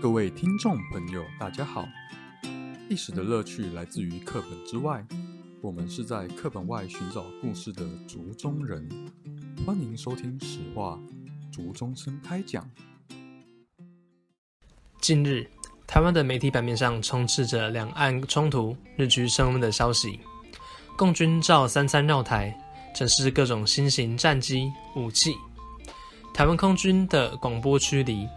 各位听众朋友，大家好。历史的乐趣来自于课本之外，我们是在课本外寻找故事的竹中人。欢迎收听《史话竹中生开讲》。近日，台湾的媒体版面上充斥着两岸冲突日趋升温的消息，共军照三餐绕台，展示各种新型战机武器。台湾空军的广播驱离，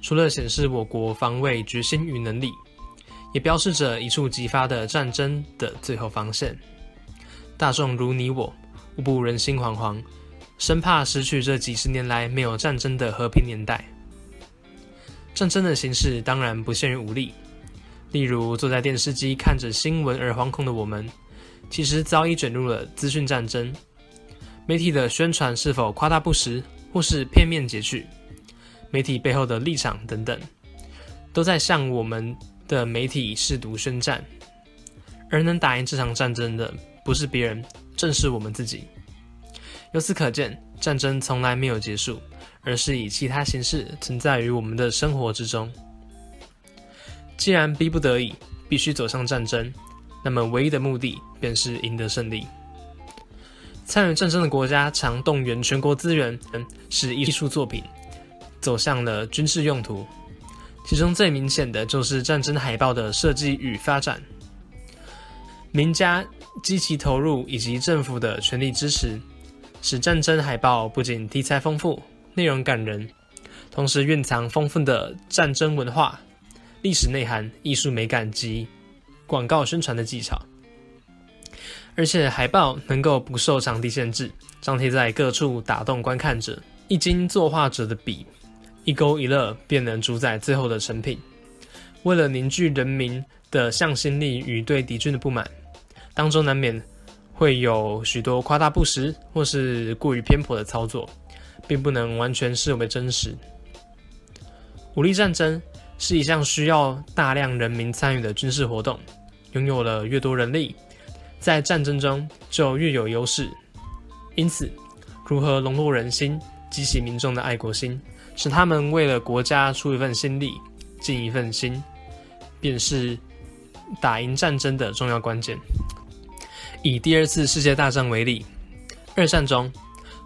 除了显示我国防卫决心与能力，也标示着一触即发的战争的最后防线。大众如你我，无不人心惶惶，生怕失去这几十年来没有战争的和平年代。战争的形式当然不限于武力，例如坐在电视机看着新闻而惶恐的我们，其实早已卷入了资讯战争。媒体的宣传是否夸大不实？或是片面截取，媒体背后的立场等等，都在向我们的媒体试图宣战。而能打赢这场战争的，不是别人，正是我们自己。由此可见，战争从来没有结束，而是以其他形式存在于我们的生活之中。既然逼不得已，必须走向战争，那么唯一的目的便是赢得胜利。参与战争的国家常动员全国资源，使艺术作品走向了军事用途。其中最明显的就是战争海报的设计与发展。名家积极投入以及政府的全力支持，使战争海报不仅题材丰富、内容感人，同时蕴藏丰富的战争文化、历史内涵、艺术美感及广告宣传的技巧。而且海报能够不受场地限制，张贴在各处，打动观看者。一经作画者的笔一勾一勒，便能主宰最后的成品。为了凝聚人民的向心力与对敌军的不满，当中难免会有许多夸大不实或是过于偏颇的操作，并不能完全视为真实。武力战争是一项需要大量人民参与的军事活动，拥有了越多人力，在战争中就越有优势，因此，如何笼络人心，激起民众的爱国心，使他们为了国家出一份心力、尽一份心，便是打赢战争的重要关键。以第二次世界大战为例，二战中，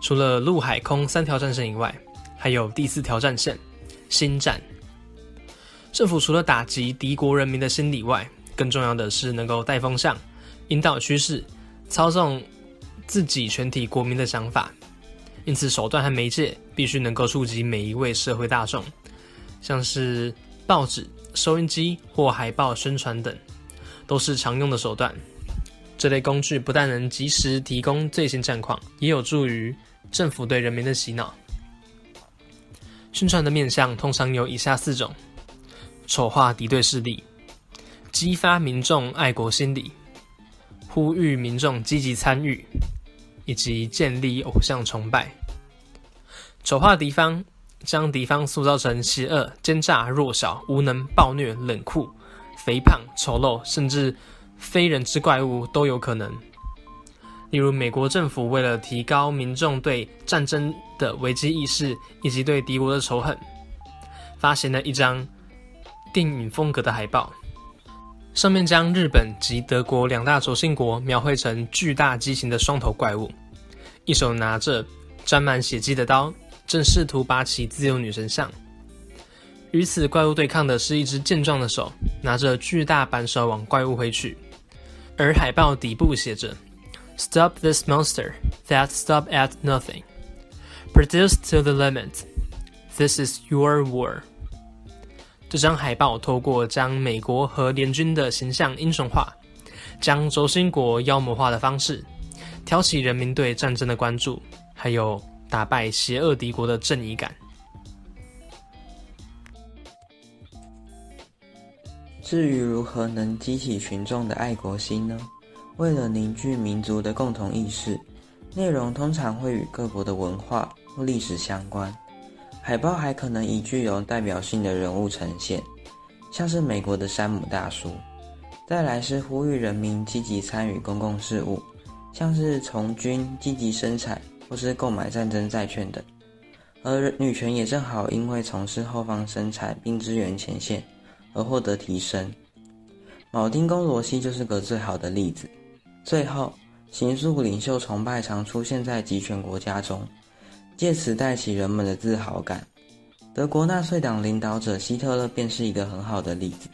除了陆海空三条战线以外，还有第四条战线——心战。政府除了打击敌国人民的心理外，更重要的是能够带风向。引导趋势，操纵自己全体国民的想法，因此手段和媒介必须能够触及每一位社会大众，像是报纸、收音机或海报宣传等，都是常用的手段。这类工具不但能及时提供最新战况，也有助于政府对人民的洗脑。宣传的面向通常有以下四种：丑化敌对势力，激发民众爱国心理。呼吁民众积极参与，以及建立偶像崇拜。丑化敌方，将敌方塑造成邪恶、奸诈、弱小、无能、暴虐、冷酷、肥胖、丑陋，甚至非人之怪物都有可能。例如，美国政府为了提高民众对战争的危机意识以及对敌国的仇恨，发行了一张电影风格的海报。上面将日本及德国两大轴心国描绘成巨大畸形的双头怪物，一手拿着沾满血迹的刀，正试图拔起自由女神像。与此怪物对抗的是一只健壮的手，拿着巨大扳手往怪物挥去。而海报底部写着：“Stop this monster that stop at nothing. Produced to the limit. This is your war.” 这张海报透过将美国和联军的形象英雄化，将轴心国妖魔化的方式，挑起人民对战争的关注，还有打败邪恶敌国的正义感。至于如何能激起群众的爱国心呢？为了凝聚民族的共同意识，内容通常会与各国的文化或历史相关。海报还可能以具有代表性的人物呈现，像是美国的山姆大叔。再来是呼吁人民积极参与公共事务，像是从军、积极生产或是购买战争债券等。而女权也正好因为从事后方生产并支援前线而获得提升。铆钉工罗西就是个最好的例子。最后，形塑领袖崇拜常出现在集权国家中，借此带起人们的自豪感。德国纳粹党领导者希特勒便是一个很好的例子。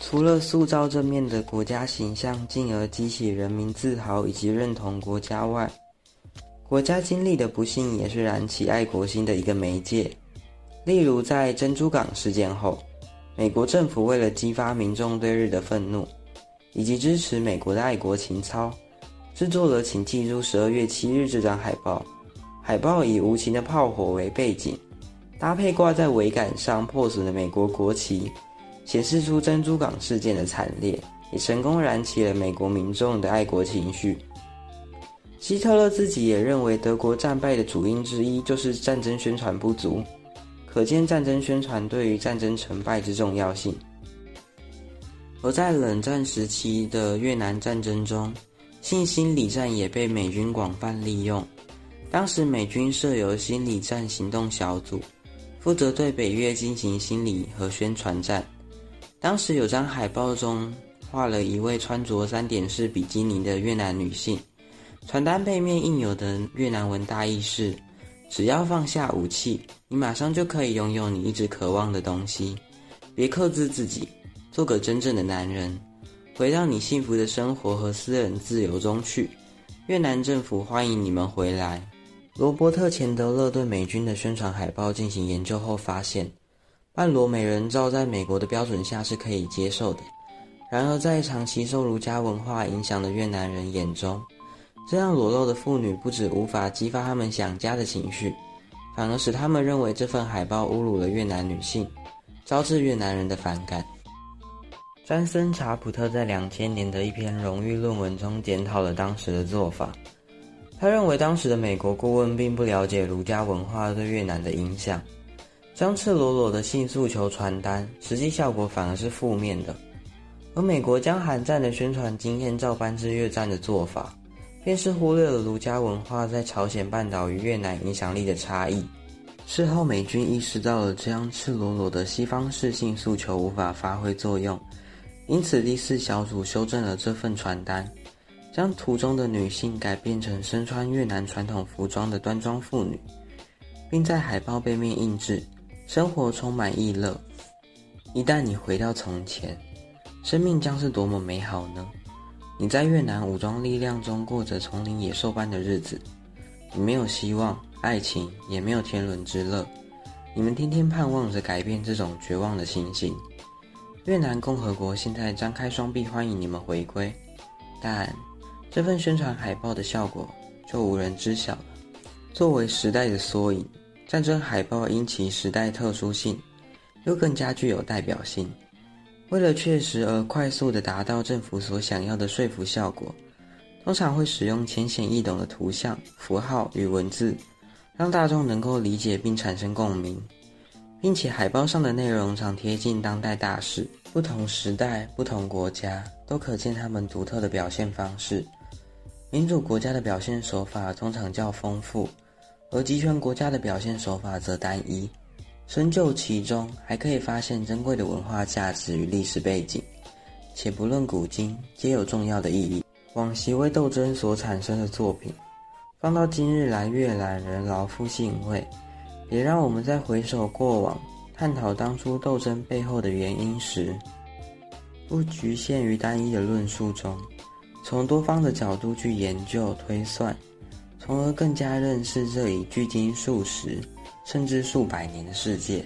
除了塑造正面的国家形象，进而激起人民自豪以及认同国家外，国家经历的不幸也是燃起爱国心的一个媒介。例如，在珍珠港事件后，美国政府为了激发民众对日的愤怒，以及支持美国的爱国情操，制作了“请记住十二月七日”这张海报。海报以无情的炮火为背景，搭配挂在桅杆上破损的美国国旗，显示出珍珠港事件的惨烈，也成功燃起了美国民众的爱国情绪。希特勒自己也认为，德国战败的主因之一就是战争宣传不足，可见战争宣传对于战争成败之重要性。而在冷战时期的越南战争中，性心理战也被美军广泛利用。当时美军设有心理战行动小组，负责对北越进行心理和宣传战。当时有张海报中画了一位穿着三点式比基尼的越南女性，传单背面印有的越南文大意是：只要放下武器，你马上就可以拥有你一直渴望的东西。别克制自己。做个真正的男人，回到你幸福的生活和私人自由中去。越南政府欢迎你们回来。罗伯特·钱德勒对美军的宣传海报进行研究后发现，半裸美人照在美国的标准下是可以接受的。然而，在长期受儒家文化影响的越南人眼中，这样裸露的妇女不止无法激发他们想家的情绪，反而使他们认为这份海报侮辱了越南女性，招致越南人的反感。詹森·查普特在两千年的一篇荣誉论文中检讨了当时的做法。他认为当时的美国顾问并不了解儒家文化对越南的影响，将赤裸裸的性诉求传单，实际效果反而是负面的。而美国将韩战的宣传经验照搬至越战的做法，便是忽略了儒家文化在朝鲜半岛与越南影响力的差异。事后，美军意识到了这样赤裸裸的西方式性诉求无法发挥作用。因此，第四小组修正了这份传单，将图中的女性改变成身穿越南传统服装的端庄妇女，并在海报背面印制“生活充满逸乐，一旦你回到从前，生命将是多么美好呢？你在越南武装力量中过着丛林野兽般的日子，你没有希望、爱情，也没有天伦之乐，你们天天盼望着改变这种绝望的情形。”越南共和国现在张开双臂欢迎你们回归，但这份宣传海报的效果就无人知晓了。作为时代的缩影，战争海报因其时代特殊性，又更加具有代表性。为了确实而快速地达到政府所想要的说服效果，通常会使用浅显易懂的图像、符号与文字，让大众能够理解并产生共鸣。并且海报上的内容常贴近当代大事，不同时代、不同国家都可见他们独特的表现方式。民主国家的表现手法通常较丰富，而集权国家的表现手法则单一。深究其中，还可以发现珍贵的文化价值与历史背景，且不论古今，皆有重要的意义。往昔为斗争所产生的作品，放到今日来阅览，仍饶富兴味。也让我们在回首过往，探讨当初斗争背后的原因时，不局限于单一的论述中，从多方的角度去研究推算，从而更加认识这一距今数十甚至数百年的世界。